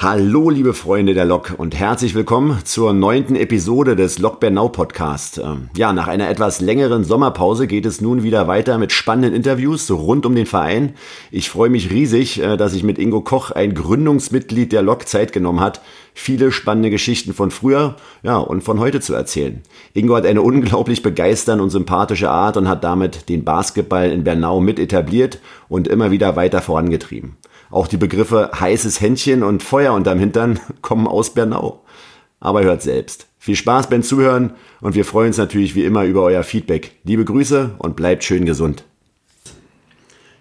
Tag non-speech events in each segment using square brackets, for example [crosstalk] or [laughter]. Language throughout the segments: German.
Hallo, liebe Freunde der Lok und herzlich willkommen zur neunten Episode des Lok Bernau Podcast. Ähm, ja, nach einer etwas längeren Sommerpause geht es nun wieder weiter mit spannenden Interviews rund um den Verein. Ich freue mich riesig, äh, dass sich mit Ingo Koch, ein Gründungsmitglied der Lok, Zeit genommen hat, viele spannende Geschichten von früher, ja, und von heute zu erzählen. Ingo hat eine unglaublich begeisternde und sympathische Art und hat damit den Basketball in Bernau mit etabliert und immer wieder weiter vorangetrieben. Auch die Begriffe heißes Händchen und Feuer unterm Hintern [laughs] kommen aus Bernau. Aber hört selbst. Viel Spaß beim Zuhören und wir freuen uns natürlich wie immer über euer Feedback. Liebe Grüße und bleibt schön gesund.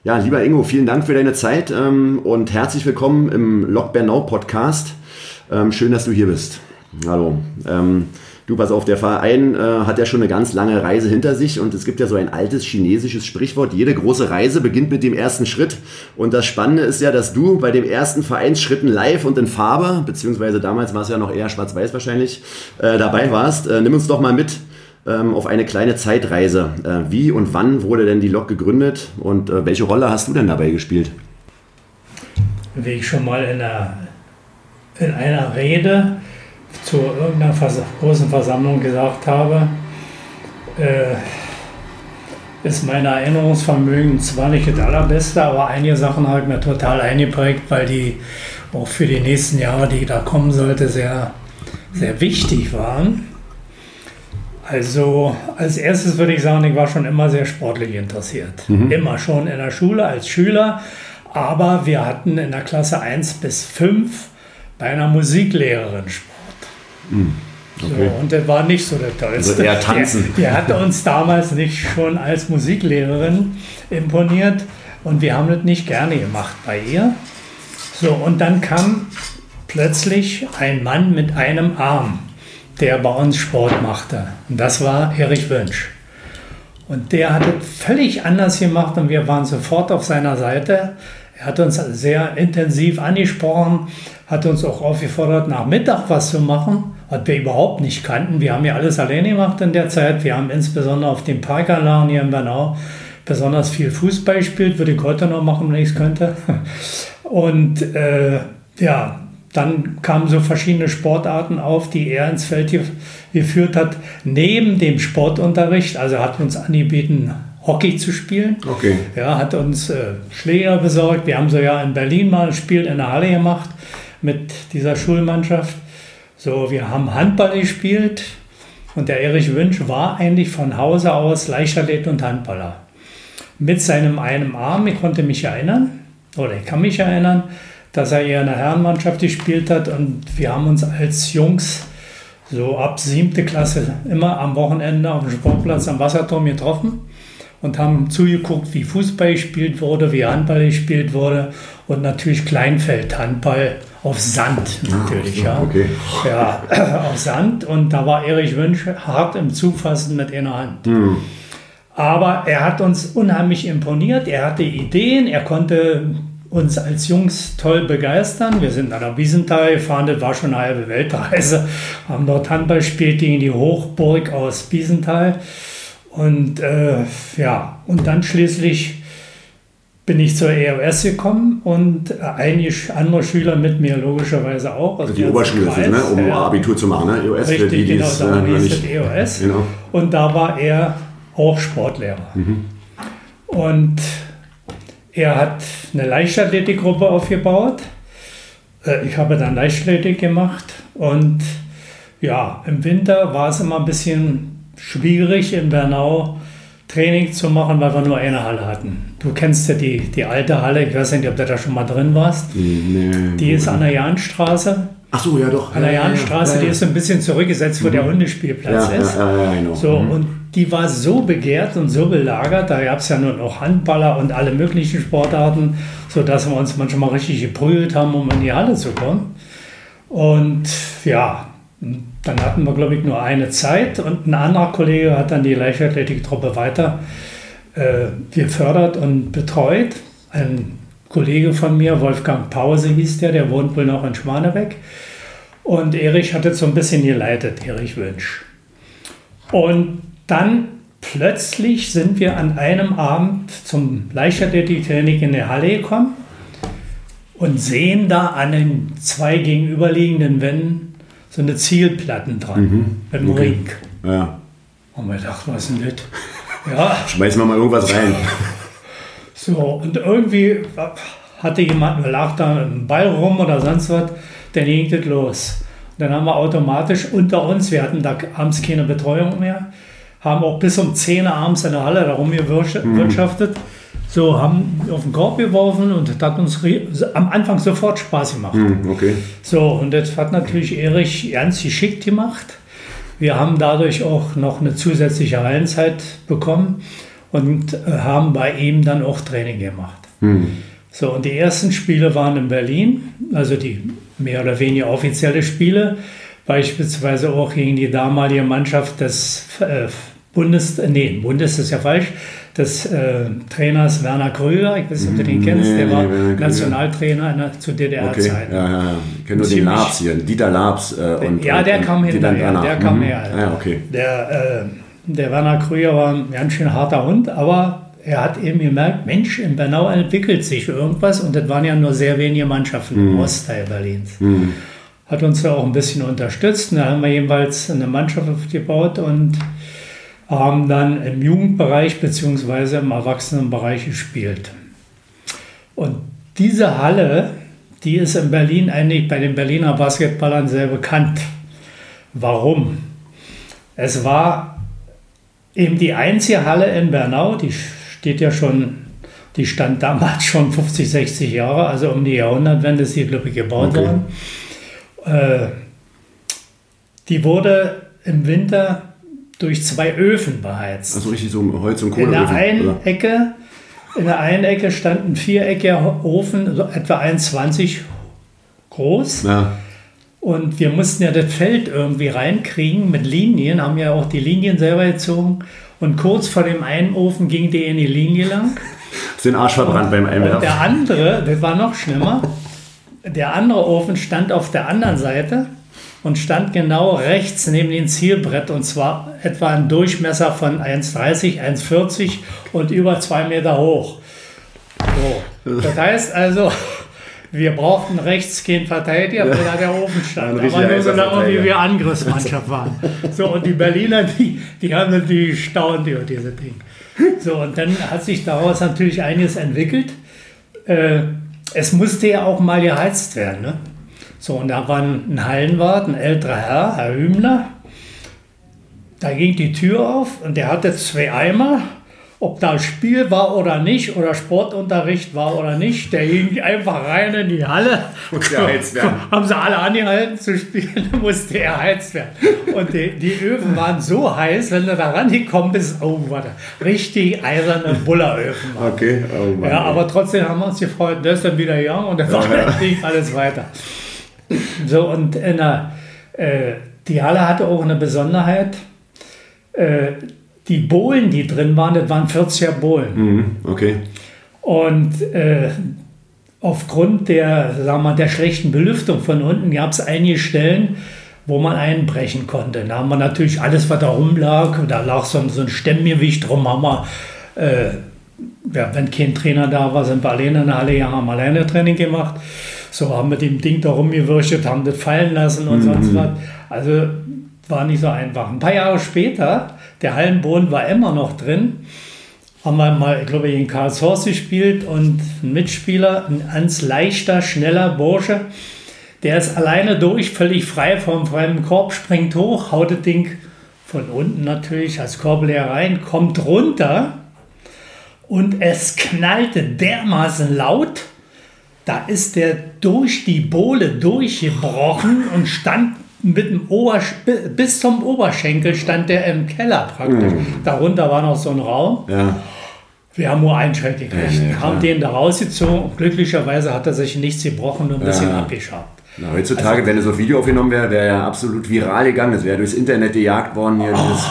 Ja, lieber Ingo, vielen Dank für deine Zeit ähm, und herzlich willkommen im Lok Bernau Podcast. Ähm, schön, dass du hier bist. Hallo. Ähm, Du, pass auf, der Verein äh, hat ja schon eine ganz lange Reise hinter sich und es gibt ja so ein altes chinesisches Sprichwort, jede große Reise beginnt mit dem ersten Schritt. Und das Spannende ist ja, dass du bei dem ersten Vereinsschritten live und in Farbe, beziehungsweise damals war es ja noch eher schwarz-weiß wahrscheinlich, äh, dabei warst. Äh, nimm uns doch mal mit ähm, auf eine kleine Zeitreise. Äh, wie und wann wurde denn die Lok gegründet und äh, welche Rolle hast du denn dabei gespielt? Wie ich schon mal in einer, in einer Rede zu irgendeiner Vers großen Versammlung gesagt habe, äh, ist mein Erinnerungsvermögen zwar nicht das allerbeste, aber einige Sachen habe ich mir total eingeprägt, weil die auch für die nächsten Jahre, die da kommen sollte, sehr, sehr wichtig waren. Also als erstes würde ich sagen, ich war schon immer sehr sportlich interessiert. Mhm. Immer schon in der Schule als Schüler, aber wir hatten in der Klasse 1 bis 5 bei einer Musiklehrerin Sport. Hm, okay. So, und das war nicht so der tollste. Also eher tanzen. Die, die hatte uns damals nicht schon als Musiklehrerin imponiert und wir haben das nicht gerne gemacht bei ihr. So, und dann kam plötzlich ein Mann mit einem Arm, der bei uns Sport machte. Und das war Erich Wünsch. Und der hat es völlig anders gemacht und wir waren sofort auf seiner Seite. Er hat uns sehr intensiv angesprochen, hat uns auch aufgefordert, nach Mittag was zu machen was wir überhaupt nicht kannten. Wir haben ja alles alleine gemacht in der Zeit. Wir haben insbesondere auf den Parkanlagen hier in Bernau besonders viel Fußball gespielt, würde ich heute noch machen, wenn ich es könnte. [laughs] Und äh, ja, dann kamen so verschiedene Sportarten auf, die er ins Feld geführt hat, neben dem Sportunterricht. Also hat uns angeboten, Hockey zu spielen. Okay. Ja, hat uns äh, Schläger besorgt. Wir haben so ja in Berlin mal ein Spiel in der Halle gemacht mit dieser Schulmannschaft. So, wir haben Handball gespielt und der Erich Wünsch war eigentlich von Hause aus Leichtathlet und Handballer. Mit seinem einen Arm, ich konnte mich erinnern, oder ich kann mich erinnern, dass er eher in der Herrenmannschaft gespielt hat und wir haben uns als Jungs so ab siebte Klasse immer am Wochenende auf dem Sportplatz am Wasserturm getroffen und haben zugeguckt, wie Fußball gespielt wurde, wie Handball gespielt wurde und natürlich Kleinfeldhandball auf Sand natürlich. Ah, okay. ja. ja, [clears throat] auf Sand und da war Erich Wünsch hart im Zufassen mit einer Hand. Mhm. Aber er hat uns unheimlich imponiert, er hatte Ideen, er konnte uns als Jungs toll begeistern. Wir sind an der Wiesenthal gefahren, das war schon eine halbe Weltreise, haben dort Handball gespielt gegen die Hochburg aus Wiesenthal. Und äh, ja, und dann schließlich bin ich zur EOS gekommen und einige andere Schüler mit mir logischerweise auch. Also die Oberschule ist es, ne? um. Abitur zu machen, ne? EOS Richtig, die, genau, da äh, es EOS. Genau. Und da war er auch Sportlehrer. Mhm. Und er hat eine Leichtathletikgruppe aufgebaut. Äh, ich habe dann Leichtathletik gemacht und ja, im Winter war es immer ein bisschen schwierig in Bernau Training zu machen, weil wir nur eine Halle hatten. Du kennst ja die, die alte Halle, ich weiß nicht, ob du da schon mal drin warst. Nee, die ist an der Jahnstraße. Ach so, ja doch. An der Jahnstraße, ja, ja, ja. die ist ein bisschen zurückgesetzt, wo mhm. der Hundespielplatz ist. Ja, ja, genau. So, mhm. und die war so begehrt und so belagert, da gab es ja nur noch Handballer und alle möglichen Sportarten, sodass wir uns manchmal richtig geprügelt haben, um in die Halle zu kommen. Und ja, dann hatten wir, glaube ich, nur eine Zeit und ein anderer Kollege hat dann die Leichtathletik-Truppe weiter äh, gefördert und betreut. Ein Kollege von mir, Wolfgang Pause hieß der, der wohnt wohl noch in Schmanebeck. Und Erich hatte so ein bisschen geleitet, Erich Wünsch. Und dann plötzlich sind wir an einem Abend zum Leichtathletik-Training in der Halle gekommen und sehen da an den zwei gegenüberliegenden Wänden so eine Zielplatten dran Mhm. mit dem Okay. Ring. Ja. Und wir dachten, was ist denn das? Ja, Schmeißen wir mal irgendwas rein. [laughs] so, und irgendwie hatte jemand, lag da ein Ball rum oder sonst was, dann ging das los. Dann haben wir automatisch unter uns, wir hatten da abends keine Betreuung mehr, haben auch bis um 10 Uhr abends in der Halle darum gewirtschaftet. So, haben auf den Korb geworfen und das hat uns am Anfang sofort Spaß gemacht. Hm, okay. So, und das hat natürlich Erich ganz geschickt gemacht. Wir haben dadurch auch noch eine zusätzliche Hallenzeit bekommen und äh, haben bei ihm dann auch Training gemacht. So, und die ersten Spiele waren in Berlin, also die mehr oder weniger offizielle Spiele, beispielsweise auch gegen die damalige Mannschaft des äh, Bundes, äh, nee, Bundes ist ja falsch, des äh, Trainers Werner Krüger, ich weiß nicht, ob du den kennst, der nee, war Werner Krüger. Nationaltrainer in der, zu Okay. DDR-Zeiten. Ja, ja, ja. Ich kenne nur den Labs hier, Dieter Labs. Äh, und, Ja, der und kam hinterher, danach. der kam Mhm. her. Ja, okay. Der, äh, der Werner Krüger war ein ganz schön harter Hund, aber er hat eben gemerkt, Mensch, in Bernau entwickelt sich irgendwas und das waren ja nur sehr wenige Mannschaften im Ostteil Berlins. Hat uns da auch ein bisschen unterstützt. Und Da haben wir jedenfalls eine Mannschaft aufgebaut und haben dann im Jugendbereich bzw. im Erwachsenenbereich gespielt. Und diese Halle, die ist in Berlin eigentlich bei den Berliner Basketballern sehr bekannt. Warum? Es war eben die einzige Halle in Bernau, die steht ja schon, die stand damals schon 50, 60 Jahre, also um die Jahrhundertwende ist hier, glaube ich, gebaut Okay. worden. Äh, die wurde im Winter durch zwei Öfen beheizt. Also richtig so Holz- und In der einen oder? Ecke, in der einen Ecke stand ein viereckiger Ofen, so etwa 1,20 groß. Ja. Und wir mussten ja das Feld irgendwie reinkriegen mit Linien, haben ja auch die Linien selber gezogen. Und kurz vor dem einen Ofen ging die in die Linie lang. [laughs] Hast den Arsch verbrannt beim Und Einwerfen. der andere, das war noch schlimmer, der andere Ofen stand auf der anderen Seite und stand genau rechts neben dem Zielbrett und zwar etwa ein Durchmesser von 1,30, 1,40 und über zwei Meter hoch. So. Das heißt also, wir brauchten rechts keinen Verteidiger, weil da der Ofen stand. Aber nur so lange, wie wir Angriffsmannschaft waren. So, und die Berliner, die, die haben natürlich gestaunt über diese Ding. So, und dann hat sich daraus natürlich einiges entwickelt. Äh, es musste ja auch mal geheizt werden. Ne? So, und da war ein Hallenwart, ein älterer Herr, Herr Hübner. Da ging die Tür auf und der hatte zwei Eimer. Ob da Spiel war oder nicht, oder Sportunterricht war oder nicht, der ging einfach rein in die Halle. Musste geheizt werden. [laughs] Haben sie alle angehalten zu spielen, [laughs] musste er heizt werden. Und die, die Öfen waren so heiß, wenn du da rangekommen bist, oh, warte, richtig eiserne Bulleröfen. waren. Okay, oh Mann. Ja, aber trotzdem haben wir uns gefreut. Der ist dann wieder gegangen und dann war ging alles weiter. [laughs] So, und in der, äh, die Halle hatte auch eine Besonderheit. Äh, die Bohlen, die drin waren, das waren 40er Bohlen. Mhm, okay. Und äh, aufgrund der, sagen wir, der schlechten Belüftung von unten gab es einige Stellen, wo man einbrechen konnte. Da haben wir natürlich alles, was da rumlag, da lag so, ein- so ein Stemmgewicht drum, haben wir, äh, ja, wenn kein Trainer da war, sind wir alleine in der Halle, ja, haben alleine Training gemacht. So haben wir dem Ding da rumgewirschtet, haben das fallen lassen und sonst was. Also war nicht so einfach. Ein paar Jahre später, der Hallenboden war immer noch drin, haben wir mal, ich glaube, in Karlshorst gespielt und ein Mitspieler, ein ganz leichter, schneller Bursche, der ist alleine durch, völlig frei vom freien Korb, springt hoch, haut das Ding von unten natürlich als Korbleer rein, kommt runter und es knallte dermaßen laut, da ist der durch die Bohle durchgebrochen und stand mit dem Ober bis zum Oberschenkel stand der im Keller praktisch. Darunter war noch so ein Raum. Ja. Wir haben nur einen Schritt gekriegt, Ja, ja, haben den da rausgezogen und glücklicherweise hat er sich nichts gebrochen und ein bisschen abgeschabt. Na, heutzutage, wenn es auf Video aufgenommen wäre, wäre ja absolut viral gegangen. Es wäre durchs Internet gejagt worden. Hier dieses,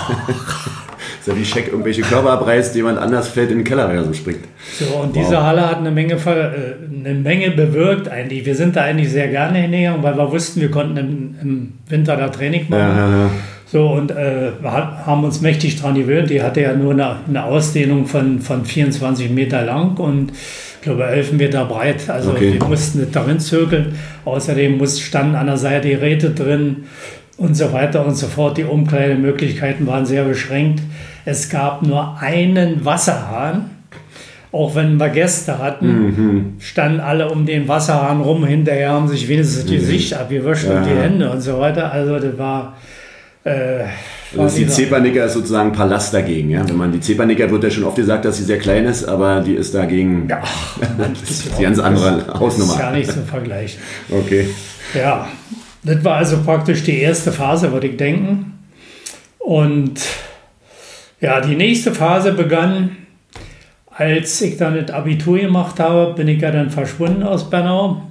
ist ja wie Scheck irgendwelche Körper abreißt, jemand anders fällt in den Keller, wenn er so springt. So, und diese Halle hat eine Menge, äh, eine Menge bewirkt eigentlich. Wir sind da eigentlich sehr gerne hingegangen, weil wir wussten, wir konnten im, im Winter da Training machen. Ja, ja, ja. So, und äh, haben uns mächtig dran gewöhnt. Die hatte ja nur eine, eine Ausdehnung von, von 24 Meter lang und ich glaube 11 Meter breit. Also Okay. wir mussten nicht darin zirkeln. Außerdem muss, standen an der Seite Geräte drin und so weiter und so fort. Die Umkleidemöglichkeiten waren sehr beschränkt. Es gab nur einen Wasserhahn. Auch wenn wir Gäste hatten, standen alle um den Wasserhahn rum. Hinterher haben sich wenigstens das Gesicht abgewischt und die Ja. Hände und so weiter. Also das war... Äh, Also ist die Zepernicker ist sozusagen ein Palast dagegen. Ja? Wenn man die Zepernicker wird ja schon oft gesagt, dass sie sehr klein ist, aber die ist dagegen Ja, [laughs] das ist die ganz andere Das ist ja Hausnummer. nicht zu vergleichen. Okay. Ja, das war also praktisch die erste Phase, würde ich denken. Und ja, die nächste Phase begann, als ich dann das Abitur gemacht habe, bin ich ja dann verschwunden aus Bernau.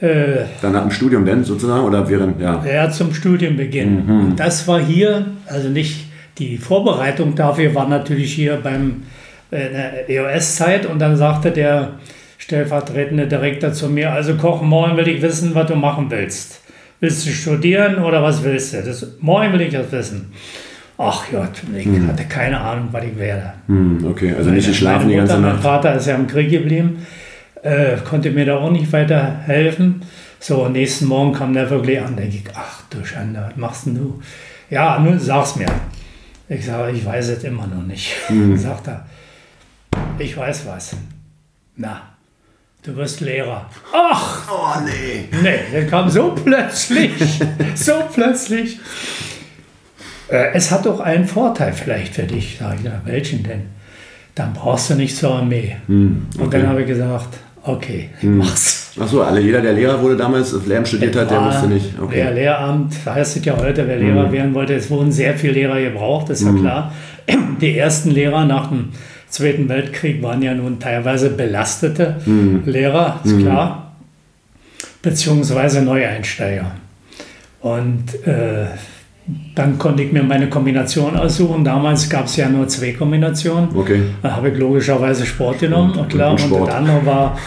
Äh, Dann nach dem Studium denn sozusagen oder während, ja. ja, zum Studienbeginn. Und das war hier, also nicht die Vorbereitung dafür war natürlich hier beim äh, EOS-Zeit und dann sagte der stellvertretende Direktor zu mir, also Koch, morgen will ich wissen, was du machen willst. Willst du studieren oder was willst du? Das, morgen will ich das wissen. Ach ja, ich hatte keine Ahnung, was ich werde. Hm, okay, also nicht geschlafen die Meine ganze Mutter, Mein Nacht. Vater ist ja im Krieg geblieben, äh, konnte mir da auch nicht weiterhelfen. So, und nächsten Morgen kam der wirklich an, denke ich, ach du Schande, was machst denn du? Ja, nun sag's mir. Ich sage, ich weiß es immer noch nicht. [laughs] Sagt er, ich weiß was. Na, du wirst Lehrer. Ach, Oh nee. Nee, der kam so plötzlich, so plötzlich. Äh, es hat doch einen Vorteil vielleicht für dich, sage ich, na, welchen denn? Dann brauchst du nicht zur Armee. Und dann habe ich gesagt, okay, ich mach's. Achso, alle, jeder, der Lehrer wurde damals, Lehramt studiert hat, der musste nicht. Der Okay. Lehramt, heißt es ja heute, wer Lehrer werden wollte, es wurden sehr viele Lehrer gebraucht, ist ja klar. [clears throat] Die ersten Lehrer nach dem Zweiten Weltkrieg waren ja nun teilweise belastete Lehrer, ist klar, beziehungsweise Neueinsteiger. Und äh, dann konnte ich mir meine Kombination aussuchen. Damals gab es ja nur zwei Kombinationen. Okay. Da habe ich logischerweise Sport genommen, und klar. und Und, das andere war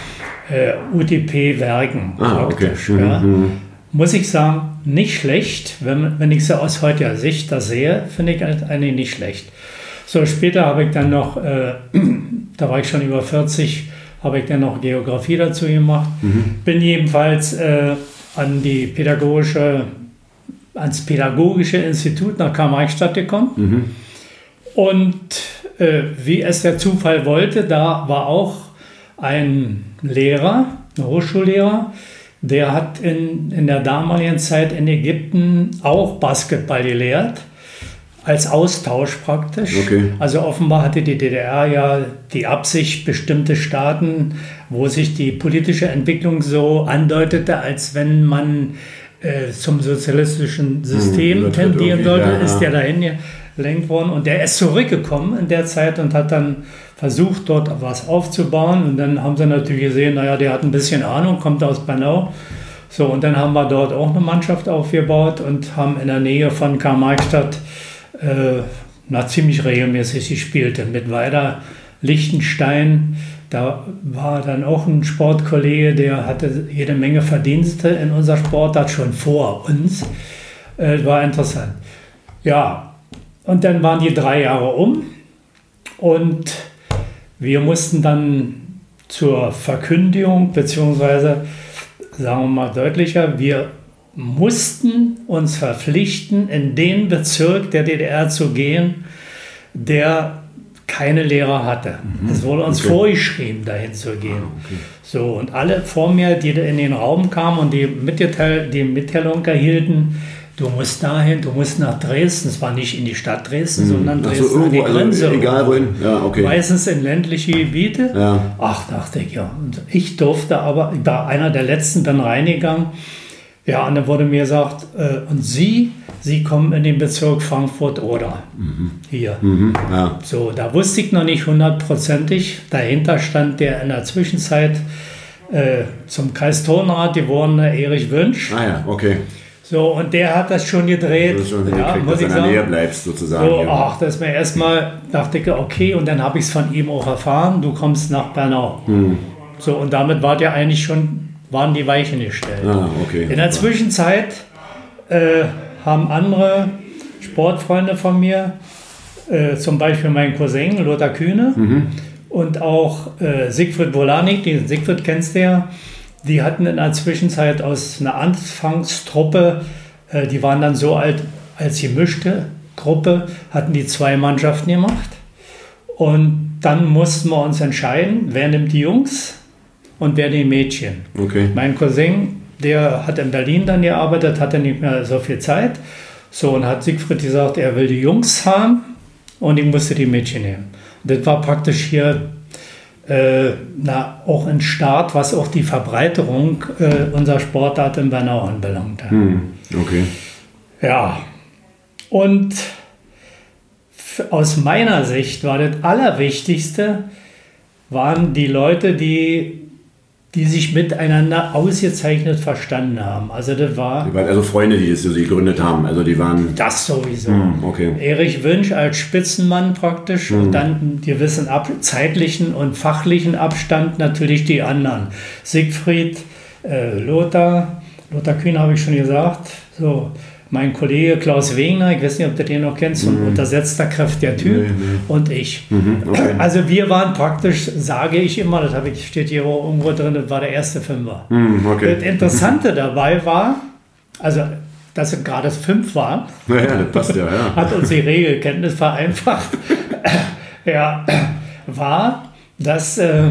äh, UTP Werken. Ah, okay. ja. mhm. Muss ich sagen, nicht schlecht. Wenn, wenn ich so aus heutiger Sicht das sehe, finde ich das eigentlich nicht schlecht. So, später habe ich dann noch, äh, [clears throat] da war ich schon über 40, habe ich dann noch Geografie dazu gemacht. Mhm. Bin jedenfalls äh, an die pädagogische, ans pädagogische Institut nach Karl-Marx-Stadt gekommen. Mhm. Und äh, wie es der Zufall wollte, da war auch ein Lehrer, ein Hochschullehrer, der hat in, in der damaligen Zeit in Ägypten auch Basketball gelehrt, als Austausch praktisch. Okay. Also offenbar hatte die DDR ja die Absicht, bestimmte Staaten, wo sich die politische Entwicklung so andeutete, als wenn man äh, zum sozialistischen System übertritt tendieren sollte, ja, ist ja. der dahin gelenkt worden und der ist zurückgekommen in der Zeit und hat dann versucht, dort was aufzubauen und dann haben sie natürlich gesehen, naja, der hat ein bisschen Ahnung, kommt aus Bernau. So, und dann haben wir dort auch eine Mannschaft aufgebaut und haben in der Nähe von Karl-Marx-Stadt äh, na, ziemlich regelmäßig gespielt. Mit Weider Lichtenstein, da war dann auch ein Sportkollege, der hatte jede Menge Verdienste in unserer Sportart schon vor uns. Äh, war interessant. Ja, und dann waren die drei Jahre um und wir mussten dann zur Verkündigung, beziehungsweise sagen wir mal deutlicher, wir mussten uns verpflichten, in den Bezirk der DDR zu gehen, der keine Lehrer hatte. Es wurde uns Okay. vorgeschrieben, dahin zu gehen. So, und alle vor mir, die in den Raum kamen und die, Mitteil, die Mitteilung erhielten, du musst dahin, du musst nach Dresden. Es war nicht in die Stadt Dresden, sondern Achso, Dresden an die irgendwo, Grenze. also egal wohin. Ja, okay. Meistens in ländliche Gebiete. Ja. Ach, dachte ich, ja. Und ich durfte aber, ich war einer der letzten, bin reingegangen. Ja, und dann wurde mir gesagt, äh, und Sie, Sie kommen in den Bezirk Frankfurt-Oder. Hier. Mhm. Ja. So, da wusste ich noch nicht hundertprozentig. Dahinter stand der in der Zwischenzeit äh, zum Kreisturnrat gewordene Erich Wünsch. Ah ja, okay. So, und der hat das schon gedreht. Du hast schon ja, muss dass ich in der Nähe sagen. bleibst sozusagen. So, ach, das ist mir erstmal, dachte ich, okay, und dann habe ich es von ihm auch erfahren, du kommst nach Bernau. Hm. So, und damit war ja eigentlich schon, waren die Weichen gestellt. Ah, okay. In der. Zwischenzeit äh, haben andere Sportfreunde von mir, äh, zum Beispiel mein Cousin Lothar Kühne mhm. und auch äh, Siegfried Bolanik, den Siegfried kennst du ja, die hatten in der Zwischenzeit aus einer Anfangstruppe, äh, die waren dann so alt als gemischte Gruppe, hatten die zwei Mannschaften gemacht. Und dann mussten wir uns entscheiden, wer nimmt die Jungs und wer die Mädchen. Okay. Mein Cousin, der hat in Berlin dann gearbeitet, hatte nicht mehr so viel Zeit. So, und hat Siegfried gesagt, er will die Jungs haben und ich musste die Mädchen nehmen. das war praktisch hier äh, na, auch ein Start, was auch die Verbreiterung äh, unserer Sportart in Bernau anbelangt. Hm, okay. Ja, und aus meiner Sicht war das Allerwichtigste, waren die Leute, die, die sich miteinander ausgezeichnet verstanden haben. Also das war... Die waren also Freunde, die das so gegründet haben. Also die waren... Das sowieso. Hm, okay. Erich Wünsch als Spitzenmann praktisch hm. und dann einen gewissen ab, zeitlichen und fachlichen Abstand natürlich die anderen. Siegfried, äh, Lothar, Lothar Kühn habe ich schon gesagt, so mein Kollege Klaus Wegner, ich weiß nicht, ob du den noch kennst, von mhm. untersetzter Kraft der Typ nee, nee. und ich. Mhm, okay. Also wir waren praktisch, sage ich immer, das habe ich, steht hier irgendwo drin, das war der erste Fünfer. Mhm, okay. Das Interessante dabei war, also dass es gerade fünf war, ja, das passt ja, ja. [laughs] hat uns die Regelkenntnis vereinfacht, [laughs] ja, war, dass äh,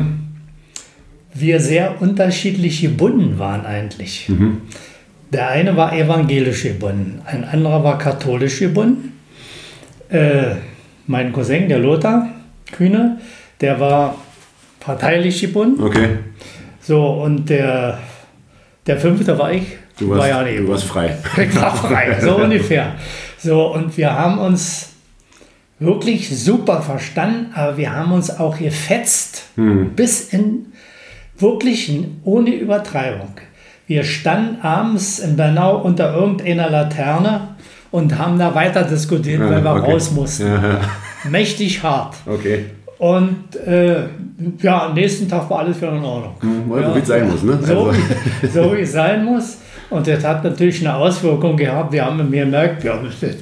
wir sehr unterschiedlich gebunden waren eigentlich. Mhm. Der eine war evangelisch gebunden, ein anderer war katholisch gebunden. Äh, mein Cousin, der Lothar Kühne, der war parteilich gebunden. Okay. So, und der, der fünfte war ich. Du warst, war ja du warst frei. [laughs] Ich war frei, so [laughs] ungefähr. So, und wir haben uns wirklich super verstanden, aber wir haben uns auch gefetzt, hm. bis in wirklich ohne Übertreibung. Wir standen abends in Bernau unter irgendeiner Laterne und haben da weiter diskutiert, ja, weil wir okay. raus mussten. Ja. Mächtig hart. Okay. Und äh, ja, am nächsten Tag war alles wieder in Ordnung. Mhm, ja, wie es sein muss, ne? So, also. so wie es sein muss. Und das hat natürlich eine Auswirkung gehabt. Wir haben gemerkt, ja, das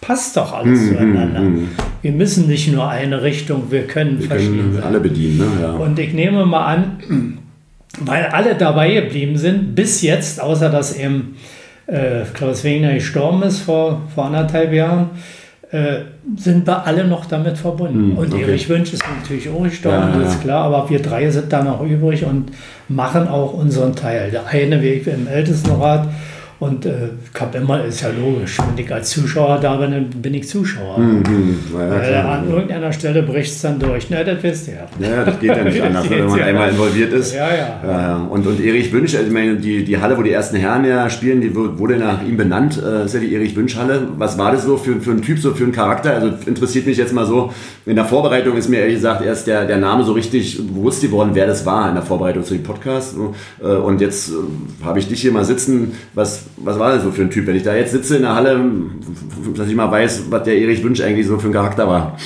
passt doch alles mm, zueinander. Mm. Wir müssen nicht nur eine Richtung, wir können wir verschiedene. Können alle bedienen. Ne? Ja. Und ich nehme mal an, weil alle dabei geblieben sind, bis jetzt, außer dass eben äh, Klaus Wegner gestorben ist vor, vor anderthalb Jahren, äh, sind wir alle noch damit verbunden. Hm, und okay. Erich Wünsch ist natürlich auch gestorben, ja, das ist klar, aber wir drei sind da noch übrig und machen auch unseren Teil. Der eine Weg im Ältestenrat und äh, ich habe immer, ist ja logisch, wenn ich als Zuschauer da bin, dann bin ich Zuschauer. Mhm, ja, äh, an irgendeiner Stelle bricht es dann durch. Na, das wisst ihr. Ja, das geht ja nicht [laughs] anders, wenn man ja einmal involviert ist. Ja, ja. ja. Und, und Erich Wünsch, also ich meine, die, die Halle, wo die ersten Herren ja spielen, die wurde nach ihm benannt, äh, ist ja die Erich Wünsch Halle. Was war das so für, für ein Typ, so für ein Charakter? Also interessiert mich jetzt mal so, in der Vorbereitung ist mir ehrlich gesagt erst der, der Name so richtig bewusst geworden, wer das war in der Vorbereitung zu dem Podcast. Äh, und jetzt äh, habe ich dich hier mal sitzen. Was, was war das so für ein Typ? Wenn ich da jetzt sitze in der Halle, dass ich mal weiß, was der Erich Wünsch eigentlich so für ein Charakter war.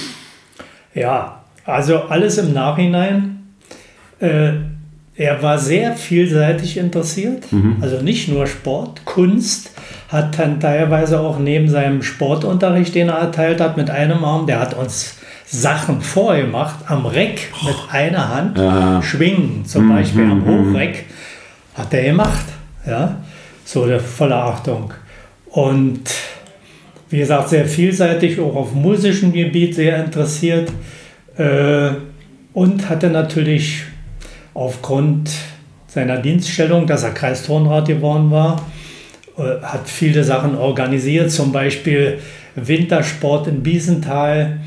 Ja, also alles im Nachhinein. Äh, er war sehr vielseitig interessiert, mhm. also nicht nur Sport, Kunst, hat dann teilweise auch neben seinem Sportunterricht, den er erteilt hat, mit einem Arm, der hat uns Sachen vorgemacht, am Reck mit einer Hand ja. schwingen, zum mhm. Beispiel am mhm. Hochreck, hat er gemacht. Ja? So der volle Achtung. Und wie gesagt, sehr vielseitig, auch auf musischem Gebiet sehr interessiert äh, und hatte natürlich aufgrund seiner Dienststellung, dass er Kreisturnrat geworden war, äh, hat viele Sachen organisiert, zum Beispiel Wintersport in Biesenthal,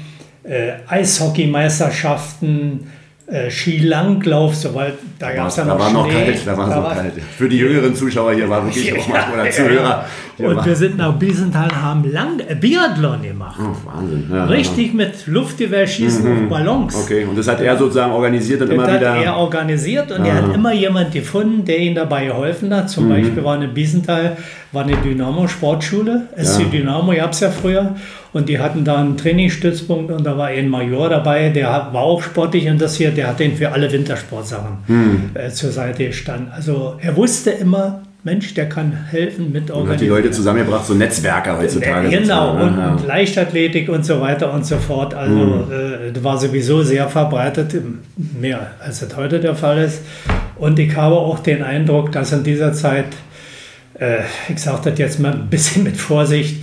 äh, Eishockeymeisterschaften, äh, Skilanglauf, soweit da gab es ja noch Da war Schnee. noch kalt, da war es noch kalt. Für die jüngeren Zuschauer hier war wirklich [laughs] auch mal, oder Zuhörer. Und wir sind nach Biesenthal, haben lang, äh, Biathlon gemacht. Oh, Wahnsinn. Ja, Richtig ja. mit Luftgewehrschießen mhm. auf Ballons. Okay, und das hat er sozusagen organisiert und das immer wieder... Das hat er organisiert und Aha. er hat immer jemand gefunden, der ihm dabei geholfen hat. Zum mhm. Beispiel war in Biesenthal war eine Dynamo-Sportschule, SC ja. Dynamo gab es ja früher. Und die hatten da einen Trainingsstützpunkt und da war ein Major dabei, der war auch sportlich interessiert, der hat den für alle Wintersportsachen mhm. äh, zur Seite gestanden. Also er wusste immer, Mensch, der kann helfen mit Und hat die Leute zusammengebracht, so Netzwerker heutzutage. Genau, sozusagen, und, ne? und Leichtathletik und so weiter und so fort. Also äh, das war sowieso sehr verbreitet, mehr als es heute der Fall ist. Und ich habe auch den Eindruck, dass in dieser Zeit, äh, ich sage das jetzt mal ein bisschen mit Vorsicht, äh,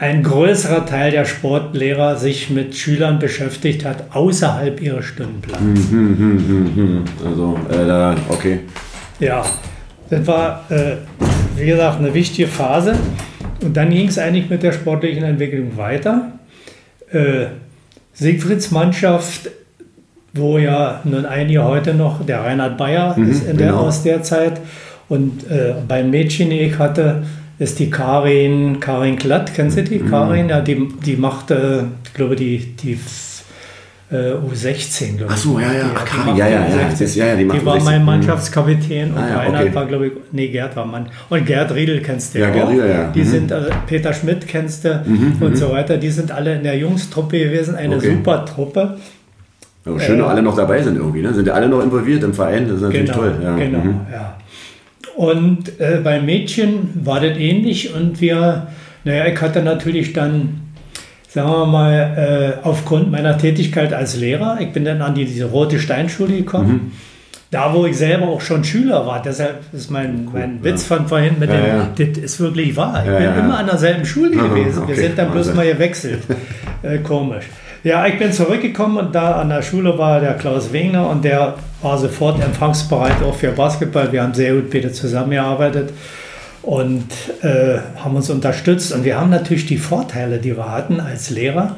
ein größerer Teil der Sportlehrer sich mit Schülern beschäftigt hat, außerhalb ihres Stundenplans. Also, äh, okay. Ja, das war, äh, wie gesagt, eine wichtige Phase. Und dann ging es eigentlich mit der sportlichen Entwicklung weiter. Äh, Siegfrieds Mannschaft, wo ja nun einige heute noch, der Reinhard Bayer ist in der, genau. aus der Zeit. Und äh, beim Mädchen, die ich hatte, ist die Karin, Karin Glatt, kennst du die? Karin, ja, die, die machte, ich glaube, die, die äh, U16, glaube ich. Ach so, ja, ja. Die- Ach, die machte ja, ja, ja. U16. Das ja, ja, die macht die war U16. mein Mhm. Mannschaftskapitän und Ah, ja, Reinhard okay. war, glaube ich, nee, Gerd war Mann. Und Gerd Riedel kennst du Ja, Gerd auch. Riedel, ja. Die Mhm. sind, also Peter Schmidt kennst du und so weiter. Die sind alle in der Jungstruppe gewesen, eine Okay. super Truppe. Also schön, dass Äh, alle noch dabei sind irgendwie. Ne? Sind ja alle noch involviert im Verein. Das ist natürlich Genau, toll. Ja. genau, Mhm. ja. Und äh, beim Mädchen war das ähnlich und wir, naja, ich hatte natürlich dann, sagen wir mal, äh, aufgrund meiner Tätigkeit als Lehrer, ich bin dann an die, diese Rote Steinschule gekommen, Mhm. da wo ich selber auch schon Schüler war, deshalb ist mein, mein Witz von vorhin mit Ja, dem, ja. das ist wirklich wahr. Ich Ja, bin ja, ja. immer an derselben Schule [laughs] gewesen, wir okay, sind dann bloß mal gewechselt. [laughs] äh, komisch. Ja, ich bin zurückgekommen und da an der Schule war der Klaus Wegner und der war sofort empfangsbereit auch für Basketball. Wir haben sehr gut bitte zusammengearbeitet und äh, haben uns unterstützt. Und wir haben natürlich die Vorteile, die wir hatten als Lehrer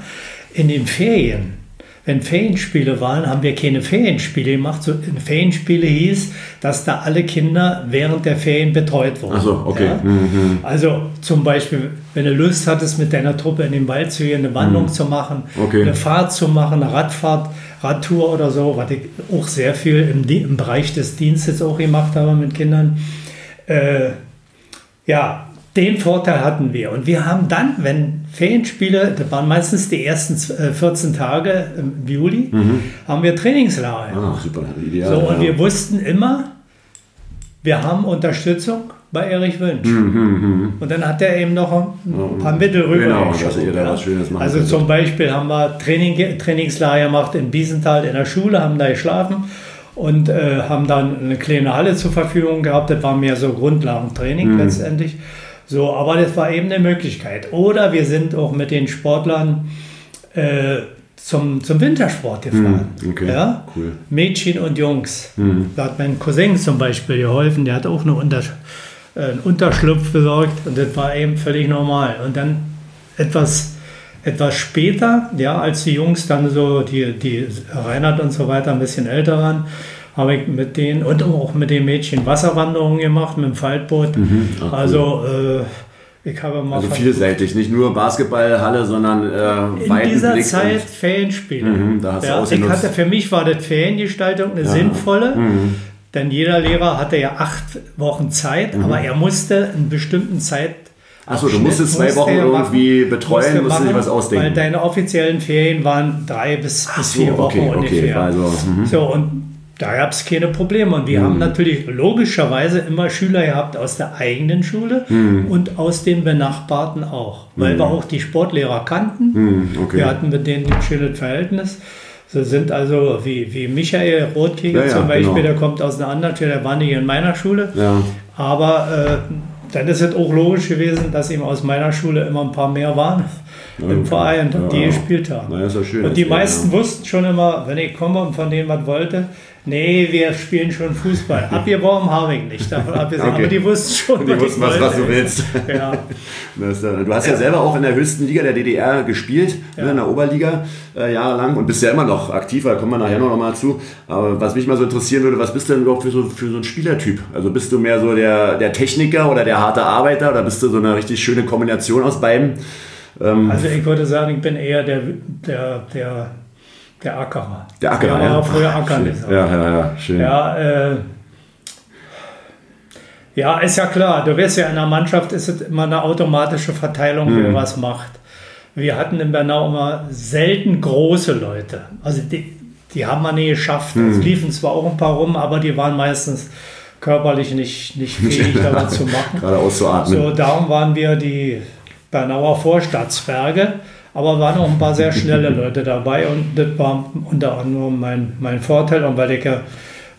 in den Ferien. Wenn Ferienspiele waren, haben wir keine Ferienspiele gemacht. So, Ferienspiele hieß, dass da alle Kinder während der Ferien betreut wurden. Ach so, okay. Ja? Mhm. Also zum Beispiel, wenn du Lust hattest, mit deiner Truppe in den Wald zu gehen, eine Wanderung zu machen, Mhm. Okay. eine Fahrt zu machen, eine Radfahrt, Radtour oder so, was ich auch sehr viel im, im Bereich des Dienstes auch gemacht habe mit Kindern. Äh, ja, den Vorteil hatten wir. Und wir haben dann, wenn Ferienspiele, das waren meistens die ersten äh, 14 Tage im Juli, haben wir Trainingslager Ah, super. Ideal. so, und ja. wir wussten immer, wir haben Unterstützung bei Erich Wünsch. Mhm, Und dann hat er eben noch ein paar Mittel rüber. Genau, dass ihr da was Schönes machen Also könntet. zum Beispiel haben wir Training, Trainingslager gemacht in Biesenthal in der Schule, haben da geschlafen und äh, haben dann eine kleine Halle zur Verfügung gehabt. Das war mehr so Grundlagentraining Mhm. letztendlich. So, aber das war eben eine Möglichkeit. Oder wir sind auch mit den Sportlern äh, zum, zum Wintersport gefahren. Mhm, okay, ja? cool. Mädchen und Jungs. Da hat mein Cousin zum Beispiel geholfen, der hat auch eine Unter, äh, einen Unterschlupf besorgt und das war eben völlig normal. Und dann etwas, etwas später, ja, als die Jungs dann so, die, die Reinhard und so weiter ein bisschen älter waren, habe ich mit denen und auch mit den Mädchen Wasserwanderungen gemacht mit dem Faltboot. Ach, cool. also äh, ich habe mal Also vielseitig, nicht nur Basketballhalle, sondern äh, in dieser Blick Zeit Ferienspiele. Mhm, da hast du ja, ich ausgenutzt. hatte, für mich war das Feriengestaltung eine sinnvolle, Mhm. denn jeder Lehrer hatte ja acht Wochen Zeit, aber er musste einen bestimmten Zeit Achso, Mhm. du musstest zwei Wochen irgendwie betreuen, musste musst du dir machen, was ausdenken. Weil deine offiziellen Ferien waren drei bis, bis so, vier Wochen okay, okay, ungefähr. also, mhm. So, und da gab es keine Probleme. Und wir haben natürlich logischerweise immer Schüler gehabt aus der eigenen Schule Mhm. und aus den benachbarten auch. Weil wir auch die Sportlehrer kannten. Hm, okay. Wir hatten mit denen ein schönes Verhältnis. So sind also wie, wie Michael Rotkegel Ja, ja, zum Beispiel, genau. der kommt aus einer anderen Schule, der war nicht in meiner Schule. Ja. Aber äh, dann ist es auch logisch gewesen, dass eben aus meiner Schule immer ein paar mehr waren im Verein, die gespielt haben. Na, und die meisten wussten schon immer, wenn ich komme und von denen was wollte, nee, wir spielen schon Fußball. [laughs] Abgeworben habe ich nicht. Okay. aber die wussten schon, Die was wussten, was, was du willst. [laughs] Ja. Ja- Du hast ja selber auch in der höchsten Liga der DDR gespielt, ne, in der Oberliga äh, jahrelang und bist ja immer noch aktiv, da kommen wir nachher noch mal zu. Aber was mich mal so interessieren würde, was bist du denn überhaupt für so, für so ein Spielertyp? Also bist du mehr so der, der Techniker oder der harte Arbeiter oder bist du so eine richtig schöne Kombination aus beiden? Also ich würde sagen, ich bin eher der, der, der, der Ackerer. Der Ackerer, ja. ja. war früher Ackern Schön. gesagt. Ja, ja, ja, schön. Ja, äh, ja, ist ja klar. Du weißt ja, in einer Mannschaft ist es immer eine automatische Verteilung, Mhm. wer was macht. Wir hatten in Bernau immer selten große Leute. Also die, die haben wir nie geschafft. Mhm. Es liefen zwar auch ein paar rum, aber die waren meistens körperlich nicht, nicht fähig, [laughs] da was zu machen. Gerade auszuatmen. So, darum waren wir die Bernauer Vorstadtsberge, aber waren auch ein paar sehr schnelle Leute dabei und das war unter anderem mein, mein Vorteil und weil ich ja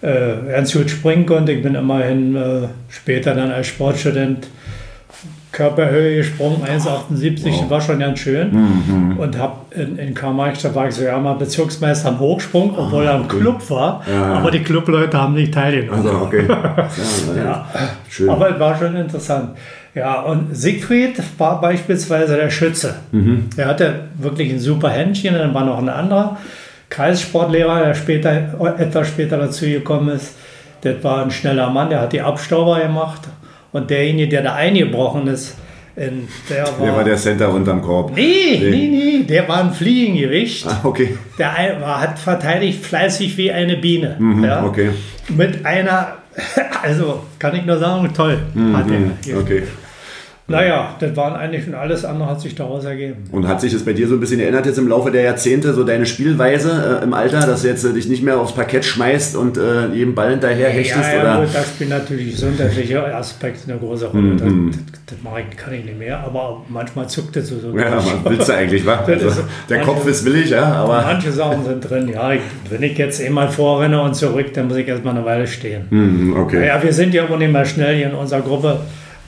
äh, ganz gut springen konnte, ich bin immerhin äh, später dann als Sportstudent Körperhöhe gesprungen, 1,78, wow. war schon ganz schön. Mhm. Und habe in, in Karl-Marx, da war ich sogar mal Bezirksmeister am Hochsprung, obwohl ah, er im. Club war. Ja. Aber die Clubleute haben nicht teilgenommen. Also, okay. [laughs] ja, ja. Aber es war schon interessant. Ja, und Siegfried war beispielsweise der Schütze. Mhm. Er hatte wirklich ein super Händchen. Dann war noch ein anderer Kreissportlehrer, der später, etwas später dazu gekommen ist. Das war ein schneller Mann, der hat die Abstauber gemacht und derjenige, der da eingebrochen ist, in, der war. Der war der Center unterm Korb. Nee, nee, nee, nee der war ein Fliegengewicht. Ah, okay. Der war, hat verteidigt fleißig wie eine Biene. Mhm, ja? Okay. Mit einer, [laughs] also kann ich nur sagen, toll mhm, hat er. Okay. Naja, das waren eigentlich schon alles andere hat sich daraus ergeben. Und hat sich das bei dir so ein bisschen erinnert jetzt im Laufe der Jahrzehnte, so deine Spielweise äh, im Alter, dass du jetzt äh, dich nicht mehr aufs Parkett schmeißt und äh, jedem Ball hinterher hechtest? Ja, ja, oder? Gut, das spielt natürlich gesundheitliche Aspekte eine große Rolle. Mhm. Das, das, mache ich, kann ich nicht mehr, aber manchmal zuckt es so. so ja, man willst du eigentlich, wa? [laughs] Also, der manche, Kopf ist willig, ja, aber... Manche Sachen sind drin, ja. Ich, wenn ich jetzt einmal vorrenne und zurück, dann muss ich erstmal eine Weile stehen. Mhm, okay. Ja, wir sind ja immer nicht mehr schnell hier in unserer Gruppe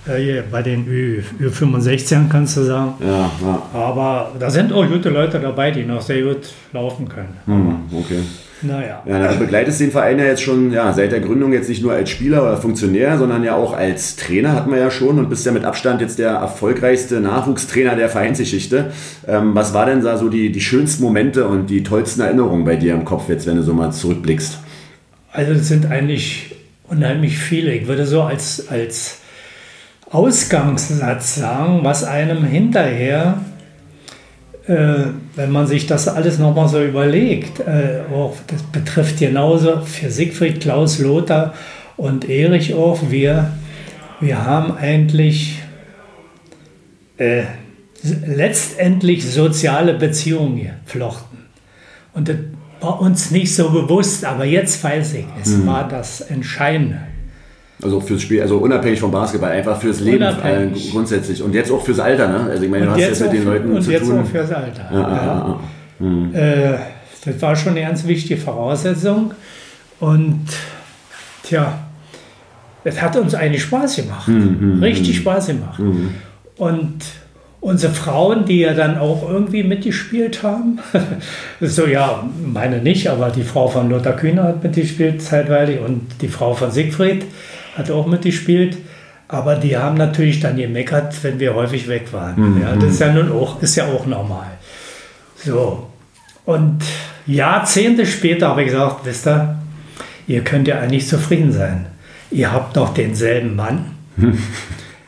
äh, bei den Ü, 65 kannst du sagen. Ja, ja. Aber da sind auch gute Leute dabei, die noch sehr gut laufen können. Hm, okay. Naja. Ja, du begleitest den Verein ja jetzt schon ja, seit der Gründung jetzt nicht nur als Spieler oder Funktionär, sondern ja auch als Trainer hatten wir ja schon und bist ja mit Abstand jetzt der erfolgreichste Nachwuchstrainer der Vereinsgeschichte. Ähm, was war denn da so die, die schönsten Momente und die tollsten Erinnerungen bei dir im Kopf jetzt, wenn du so mal zurückblickst? Also es sind eigentlich unheimlich viele. Ich würde so als, als Ausgangssatz sagen, was einem hinterher, äh, wenn man sich das alles nochmal so überlegt, äh, auch das betrifft genauso für Siegfried, Klaus, Lothar und Erich auch, wir, wir haben eigentlich äh, letztendlich soziale Beziehungen geflochten. Und das war uns nicht so bewusst, aber jetzt weiß ich, es mhm. war das Entscheidende. Also fürs Spiel, also unabhängig vom Basketball, einfach fürs Leben äh, grundsätzlich. Und jetzt auch fürs Alter, ne? Also ich meine, du hast jetzt mit den Leuten und zu jetzt tun. auch fürs Alter. Ja, ja. Ja, hm. äh, das war schon eine ganz wichtige Voraussetzung. Und tja, es hat uns eigentlich Spaß gemacht. Mhm, Richtig Spaß gemacht. Mhm. Und unsere Frauen, die ja dann auch irgendwie mitgespielt haben, [laughs] so ja, meine nicht, aber die Frau von Lothar Kühner hat mitgespielt zeitweilig und die Frau von Siegfried hat auch mitgespielt. Aber die haben natürlich dann gemeckert, wenn wir häufig weg waren. Mhm. Ja, das ist ja nun auch, ist ja auch normal. So. Und Jahrzehnte später habe ich gesagt, wisst ihr, ihr könnt ja eigentlich zufrieden sein. Ihr habt doch denselben Mann. [laughs]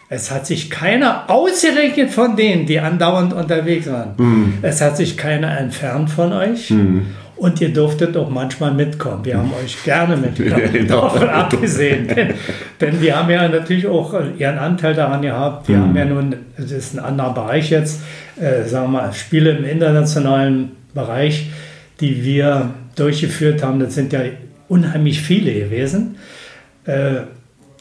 Es hat sich keiner, ausgerechnet von denen, die andauernd unterwegs waren, mhm. es hat sich keiner entfernt von euch. Mhm. Und ihr durftet auch manchmal mitkommen. Wir haben euch gerne mitgenommen, [laughs] genau. davon abgesehen. [laughs] denn, denn wir haben ja natürlich auch ihren Anteil daran gehabt. Wir mhm. haben ja nun, das ist ein anderer Bereich jetzt, äh, sagen wir mal, Spiele im internationalen Bereich, die wir durchgeführt haben. Das sind ja unheimlich viele gewesen. Äh,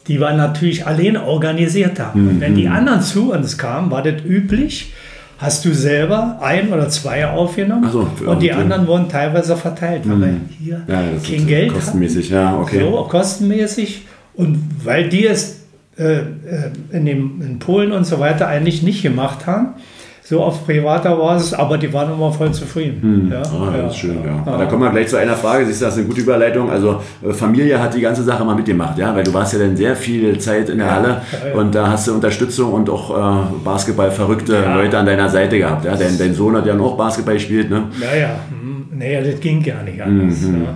die wir natürlich alleine organisiert haben. Mhm. Und wenn die mhm. anderen zu uns kamen, war das üblich, hast du selber ein oder zwei aufgenommen so, und die anderen wurden teilweise verteilt, weil wir hier ja, kein Geld kostenmäßig, hatten. ja, okay. So, kostenmäßig. Und weil die es äh, äh, in, dem, in Polen und so weiter eigentlich nicht gemacht haben, so auf privater Basis, aber die waren immer voll zufrieden. Hm. Ja, ah, ja, das ist schön, ja. ja. Da kommen wir gleich zu einer Frage, siehst du, das ist eine gute Überleitung. Also äh, Familie hat die ganze Sache mal mitgemacht, ja, weil du warst ja dann sehr viel Zeit in der Halle und da hast du Unterstützung und auch äh, Basketball-verrückte Leute an deiner Seite gehabt. Ja? Dein, dein Sohn hat ja noch Basketball gespielt, ne? Ja, ja. Hm. Naja, das ging gar nicht anders. Mhm.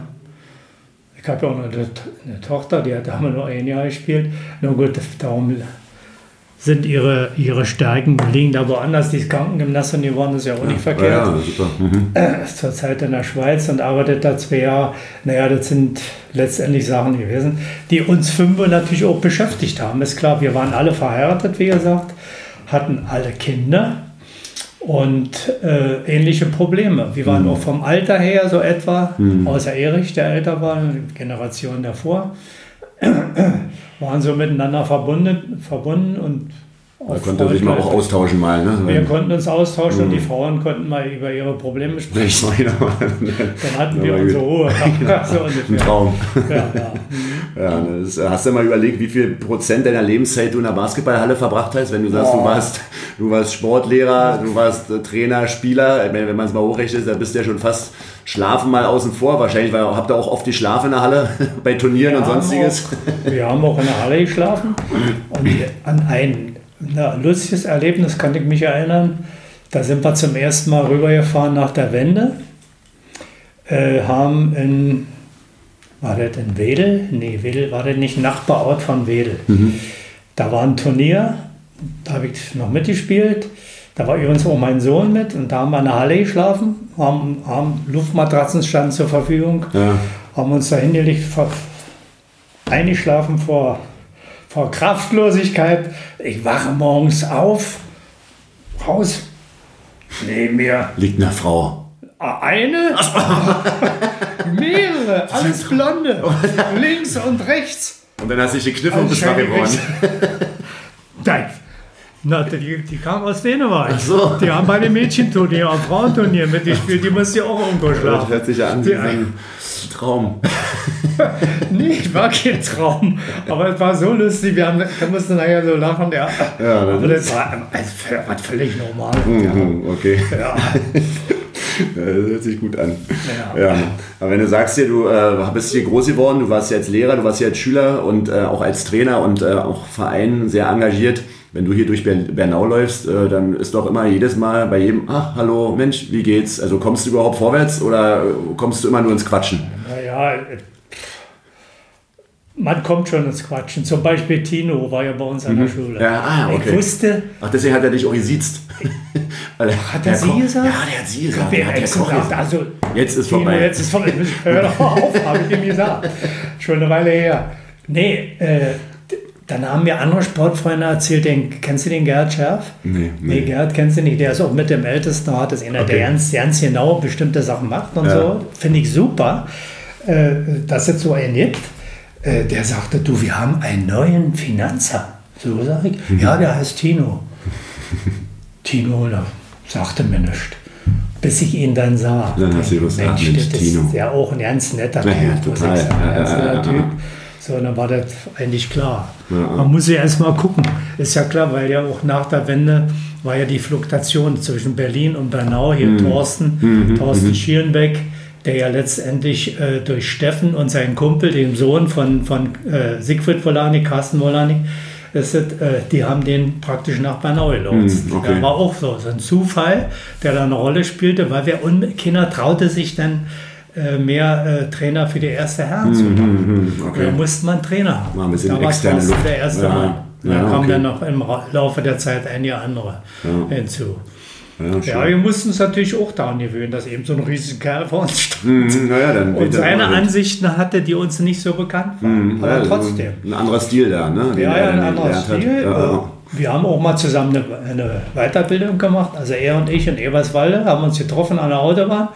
Ich habe ja auch noch eine, eine, Tochter, die hat damals nur ein Jahr gespielt. Nur gut, darum sind ihre, ihre Stärken, liegen da woanders. Die Krankengymnastin, die waren das ja auch nicht verkehrt. Ja, super. Mhm. Äh, zurzeit in der Schweiz und arbeitet da zwei Jahre. Naja, das sind letztendlich Sachen gewesen, die uns fünf natürlich auch beschäftigt haben. Ist klar, wir waren alle verheiratet, wie gesagt, hatten alle Kinder und äh, ähnliche Probleme. Wir waren mhm. auch vom Alter her so etwa, mhm. außer Erich, der älter war, Generation davor waren so miteinander verbunden, verbunden und da konnte sich mal auch austauschen mal. Ne? Wir konnten uns austauschen mhm. und die Frauen konnten mal über ihre Probleme sprechen. [laughs] Dann hatten wir unsere Ruhe. [laughs] so Ein Traum. Ja, ja. [laughs] ja das, hast du mal überlegt, wie viel Prozent deiner Lebenszeit du in der Basketballhalle verbracht hast, wenn du sagst, oh. du warst, du warst Sportlehrer, du warst äh, Trainer, Spieler, wenn, wenn man es mal hochrechnet, dann bist du ja schon fast Schlafen mal außen vor, wahrscheinlich, weil habt ihr auch oft die Schlaf in der Halle [laughs] bei Turnieren wir und sonstiges. Auch, [laughs] wir haben auch in der Halle geschlafen und an ein na, lustiges Erlebnis kann ich mich erinnern. Da sind wir zum ersten Mal rübergefahren nach der Wende. Äh, haben in, war das in Wedel? Nee, Wedel war das nicht Nachbarort von Wedel. Mhm. Da war ein Turnier, da habe ich noch mitgespielt. Da war übrigens auch mein Sohn mit und da haben wir in der Halle geschlafen, haben, haben Luftmatratzen standen zur Verfügung, ja. haben uns da hingelegt, eingeschlafen vor vor Kraftlosigkeit. Ich wache morgens auf, Haus, neben mir. Liegt eine Frau. Eine? [laughs] Mehrere, alles Blonde. Links und rechts. Und dann hast du dich gekniffen und bist wach geworden. [laughs] Nein. Na, die, die kam aus Dänemark. Ach so. Die haben bei dem Mädchenturnier, am Frauenturnier mitgespielt. Die musste ja auch irgendwo schlafen. Das hört sich ja an wie ein Traum. [laughs] nee, war kein Traum. Aber es war so lustig, wir, haben, wir mussten nachher so lachen. Ja. ja das aber das war also, was völlig normal. Mhm, ja. Okay. [laughs] Ja. das hört sich gut an. Ja. ja. Aber wenn du sagst dir, du äh, bist hier groß geworden, du warst hier als Lehrer, du warst hier als Schüler und äh, auch als Trainer und äh, auch Verein sehr engagiert wenn du hier durch Bernau läufst, äh, dann ist doch immer jedes Mal bei jedem, ach, hallo, Mensch, wie geht's? Also kommst du überhaupt vorwärts oder kommst du immer nur ins Quatschen? Naja, man kommt schon ins Quatschen. Zum Beispiel Tino war ja bei uns an der mhm. Schule. Ja, ah, okay. Ich wusste. Ach, deswegen hat er dich auch gesiezt. [laughs] hat er sie gesagt? Ja, der hat sie gesagt. Der hat gesagt. Also, jetzt ist Tino, vorbei. Jetzt ist vorbei. Hör doch auf, habe ich ihm gesagt. [laughs] Schon eine Weile her. Nee, äh, dann haben mir andere Sportfreunde erzählt, den, kennst du den Gerhard Scherf? Nee, nee. nee Gerhard kennst du nicht, der ist auch mit dem Ältesten, hat das einer, okay. der ganz, ganz genau bestimmte Sachen macht und ja. so. Finde ich super, äh, dass es so einen gibt. Äh, der sagte, du, wir haben einen neuen Finanzer. So sage ich, mhm. ja, der heißt Tino. [laughs] Tino, da sagte mir nichts. Bis ich ihn dann sah. Dann hast du was Mensch, das Tino. ist ja auch ein ganz netter Typ. Ja, total. Muss ich sagen. Ja, ja, ja, typ. So, dann war das eigentlich klar. Ja. Man muss ja erstmal gucken. Ist ja klar, weil ja auch nach der Wende war ja die Fluktuation zwischen Berlin und Bernau. Hier mhm. Thorsten, mhm. Thorsten mhm. Schierenbeck, der ja letztendlich äh, durch Steffen und seinen Kumpel, dem Sohn von, von äh, Siegfried Volanik, Carsten Volanik, ist, äh, die haben den praktisch nach Bernau gelotst. Mm, okay. Das war auch so, so ein Zufall, der da eine Rolle spielte, weil wir Kinder traute sich dann mehr äh, Trainer für die erste Herren zu machen. Mm, mm, okay. Da musste man Trainer haben. Mal ein bisschen da war externe der erste ja. Mann. Da ja, kamen okay. dann noch im Laufe der Zeit einige andere ja. hinzu. Ja, ja, wir mussten uns natürlich auch daran gewöhnen, dass eben so ein riesiger Kerl vor uns stand. Mhm, ja, und seine Ansichten hatte, die uns nicht so bekannt waren. Mhm, aber trotzdem. Ein anderer Stil da, ne? Den ja, ja, ein anderer Stil. Wir haben auch mal zusammen eine, eine, Weiterbildung gemacht. Also er und ich in Eberswalde haben uns getroffen an der Autobahn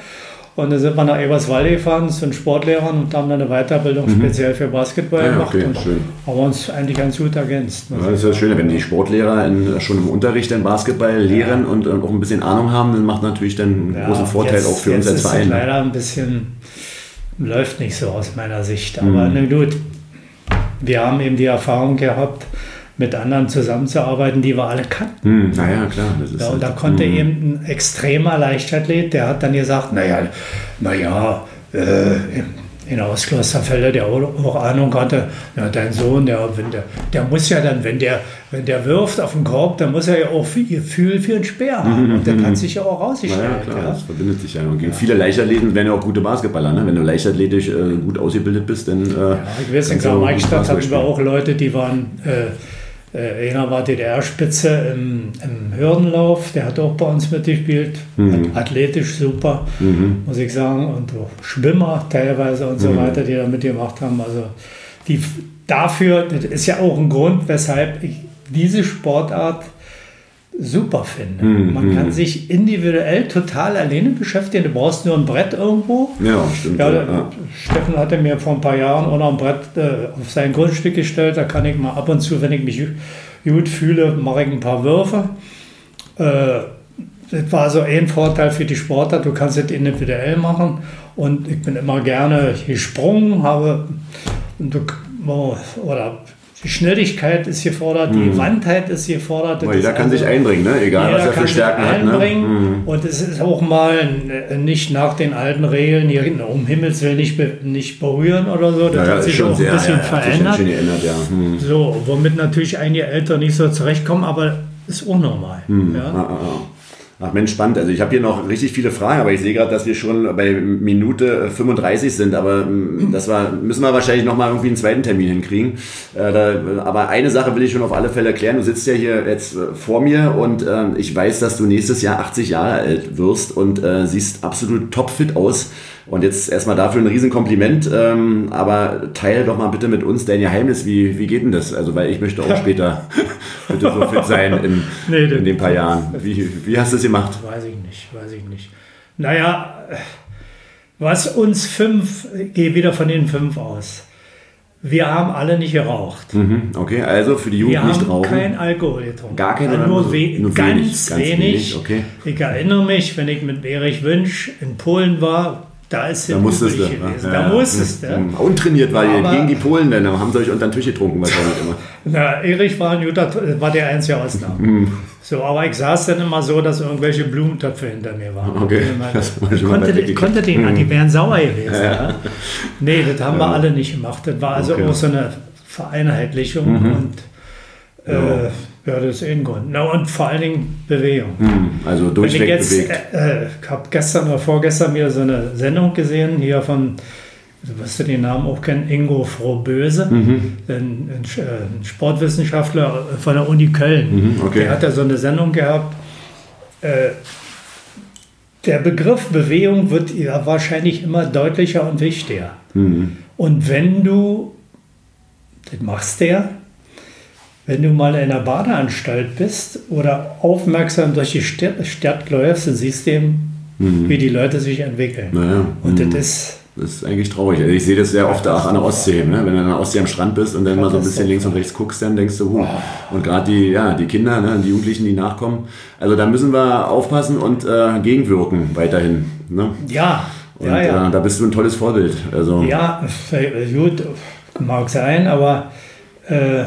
und dann sind wir nach Eberswalde gefahren zu den Sportlehrern und haben dann eine Weiterbildung mhm. speziell für Basketball ja, gemacht. Okay, und schön. haben uns eigentlich ganz gut ergänzt. Ja, das ist ja schön, wenn die Sportlehrer in, schon im Unterricht den Basketball lehren ja. und, auch ein bisschen Ahnung haben, dann macht natürlich dann einen großen Vorteil jetzt, auch für uns als Verein. Ist leider ein bisschen, läuft nicht so aus meiner Sicht. Aber mhm. gut, wir haben eben die Erfahrung gehabt, mit anderen zusammenzuarbeiten, die wir alle kannten. Hm, naja, klar. ja, und da halt, konnte hm. eben ein extremer Leichtathlet, der hat dann gesagt, naja, naja, äh, in Ausklosterfelde, der auch Ahnung hatte, ja, dein Sohn, der, wenn der, der muss ja dann, wenn der, wenn der wirft auf den Korb, dann muss er ja auch Gefühl für einen Speer haben. Mhm, [laughs] und der kann sich ja auch rausstellen. Ja, klar, ja. das verbindet sich ja. Und gegen ja. viele Leichtathleten werden ja auch gute Basketballer. Ne? Wenn du leichtathletisch äh, gut ausgebildet bist, dann. Äh, ja, ich weiß, in Karl-Marx-Stadt hatten wir auch Leute, die waren. Äh, äh, einer war DDR-Spitze im, im, Hürdenlauf, der hat auch bei uns mitgespielt. Mhm. Athletisch super, mhm. muss ich sagen. Und Schwimmer teilweise und so mhm. weiter, die da mitgemacht haben. Also die, dafür, das ist ja auch ein Grund, weshalb ich diese Sportart super finde. Man kann sich individuell total alleine beschäftigen. Du brauchst nur ein Brett irgendwo. Ja, stimmt. Ja, Ja, Steffen hatte mir vor ein paar Jahren auch noch ein Brett äh, auf sein Grundstück gestellt. Da kann ich mal ab und zu, wenn ich mich gut fühle, mache ich ein paar Würfe. Äh, das war so ein Vorteil für die Sportler. Du kannst es individuell machen. Und ich bin immer gerne gesprungen, habe und du, oder die Schnelligkeit ist gefordert, die Wandheit ist gefordert. Aber jeder kann sich also- einbringen, ne? egal was er für sich Stärken hat. Ne? einbringen. Und es ist auch mal äh, nicht nach den alten Regeln, hier um Himmels Willen nicht, nicht berühren oder so. Das Ja, ja, hat sich schon auch ein sehr bisschen ja, sich verändert. schon geändert, ja. Hm. So, womit natürlich einige Eltern nicht so zurechtkommen, aber ist unnormal. Ah, Ja? ah, ah. Ach Mensch, spannend. Also ich habe hier noch richtig viele Fragen, aber ich sehe gerade, dass wir schon bei Minute 35 sind. Aber mm, das war, müssen wir wahrscheinlich nochmal irgendwie einen zweiten Termin hinkriegen. Äh, aber eine Sache will ich schon auf alle Fälle klären. Du sitzt ja hier jetzt äh, vor mir und ähm, ich weiß, dass du nächstes Jahr 80 Jahre alt wirst und äh, siehst absolut topfit aus. Und jetzt erstmal dafür ein Riesenkompliment. Ähm, aber teile doch mal bitte mit uns dein Geheimnis. Wie, wie geht denn das? Also, weil ich möchte auch später bitte so fit sein in, [laughs] Nee, in den paar Jahren. Wie, wie hast du es gemacht? Weiß ich nicht, weiß ich nicht. Naja, was uns fünf, ich gehe wieder von den fünf aus. Wir haben alle nicht geraucht. Mhm, Okay, also für die Jugend Wir nicht haben rauchen. kein Alkohol getrunken. Gar keinen Ja, oder nur, nur- we nur ganz, wenig, ganz wenig. wenig, okay. Ich erinnere mich, wenn ich mit Erich Wünsch in Polen war, da ist da es musstest du. gewesen. Ja, Da ja. musstest du. Mhm. Untrainiert war ihr Aber- gegen die Polen, denn da haben sie euch unter den Tisch getrunken wahrscheinlich immer. Na, Erich war ein guter, war der einzige Ausnahme. Mhm. So, aber ich saß dann immer so, dass irgendwelche Blumentöpfe hinter mir waren. Okay, Ich meine, ich konnte, ich konnte den, die wären sauer gewesen. Ja. Ja. Nee, das haben wir alle nicht gemacht. Das war also Okay. Mhm. auch so eine Vereinheitlichung und äh, ja, das ist ein Grund. Na, und vor allen Dingen Bewegung. Mhm, Also Wenn ich durchweg jetzt, bewegt. äh, äh, ich habe gestern oder vorgestern wieder so eine Sendung gesehen, hier von, du wirst du den Namen auch kennen, Ingo Frohböse, Mhm. ein, ein, äh, Sportwissenschaftler von der Uni Köln. Mhm, okay. Der hat da so eine Sendung gehabt. Äh, der Begriff Bewegung wird ja wahrscheinlich immer deutlicher und wichtiger. Mhm. Und wenn du, das machst du ja, wenn du mal in einer Badeanstalt bist oder aufmerksam durch die Stadt, läufst, dann siehst du eben, wie die Leute sich entwickeln. Mhm. Naja, Und mhm. das ist, Das ist eigentlich traurig. Also ich sehe das sehr oft auch an der Ostsee. Ne? Wenn du an der Ostsee am Strand bist und dann mal so ein bisschen links und rechts guckst, dann denkst du, huh. Und gerade die, ja, die Kinder, ne? die Jugendlichen, die nachkommen. Also da müssen wir aufpassen und äh, gegenwirken weiterhin. Ne? ja, Und ja, ja. Äh, da bist du ein tolles Vorbild. Also, Ja, äh, gut, mag sein, aber äh,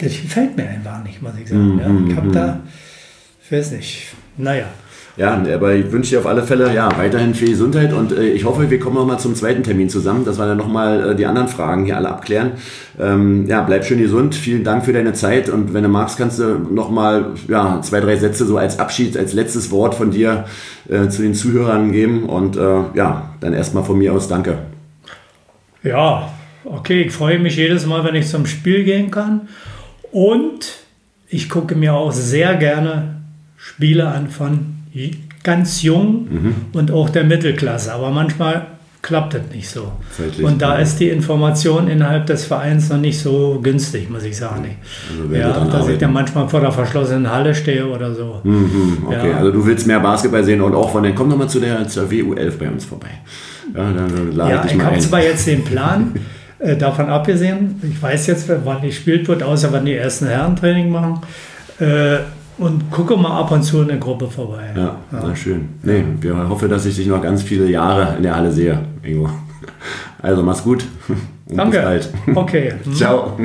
das gefällt mir einfach nicht, muss ich sagen. ja. Ich habe da, ich weiß nicht, naja. Ja, aber ich wünsche dir auf alle Fälle ja, weiterhin viel Gesundheit und äh, ich hoffe, wir kommen noch mal zum zweiten Termin zusammen, dass wir dann nochmal äh, die anderen Fragen hier alle abklären. Ähm, ja, bleib schön gesund, vielen Dank für deine Zeit und wenn du magst, kannst du nochmal ja, zwei, drei Sätze so als Abschied, als letztes Wort von dir äh, zu den Zuhörern geben und äh, ja, dann erstmal von mir aus danke. Ja, okay, ich freue mich jedes Mal, wenn ich zum Spiel gehen kann. Und ich gucke mir auch sehr gerne Spiele an von ganz jung und auch der Mittelklasse. Aber manchmal klappt das nicht so. Zeitlich, und da ist die Information innerhalb des Vereins noch nicht so günstig, muss ich sagen. Also ja, dass ich arbeiten. dann manchmal vor der verschlossenen Halle stehe oder so. Mhm, okay, Ja. also du willst mehr Basketball sehen und auch von den, komm nochmal zu der zur WU11 bei uns vorbei. Ja, dann lade Ja, ich ich habe zwar jetzt den Plan, [laughs] äh, davon abgesehen, ich weiß jetzt, wann nicht gespielt wird, außer wenn die ersten Herrentraining machen. Äh, und gucke mal ab und zu in der Gruppe vorbei. Ja, na schön. Nee, wir hoffen, dass ich dich noch ganz viele Jahre in der Halle sehe, Ingo. Also mach's gut [laughs] und Danke. bis bald. Okay. [laughs] Ciao.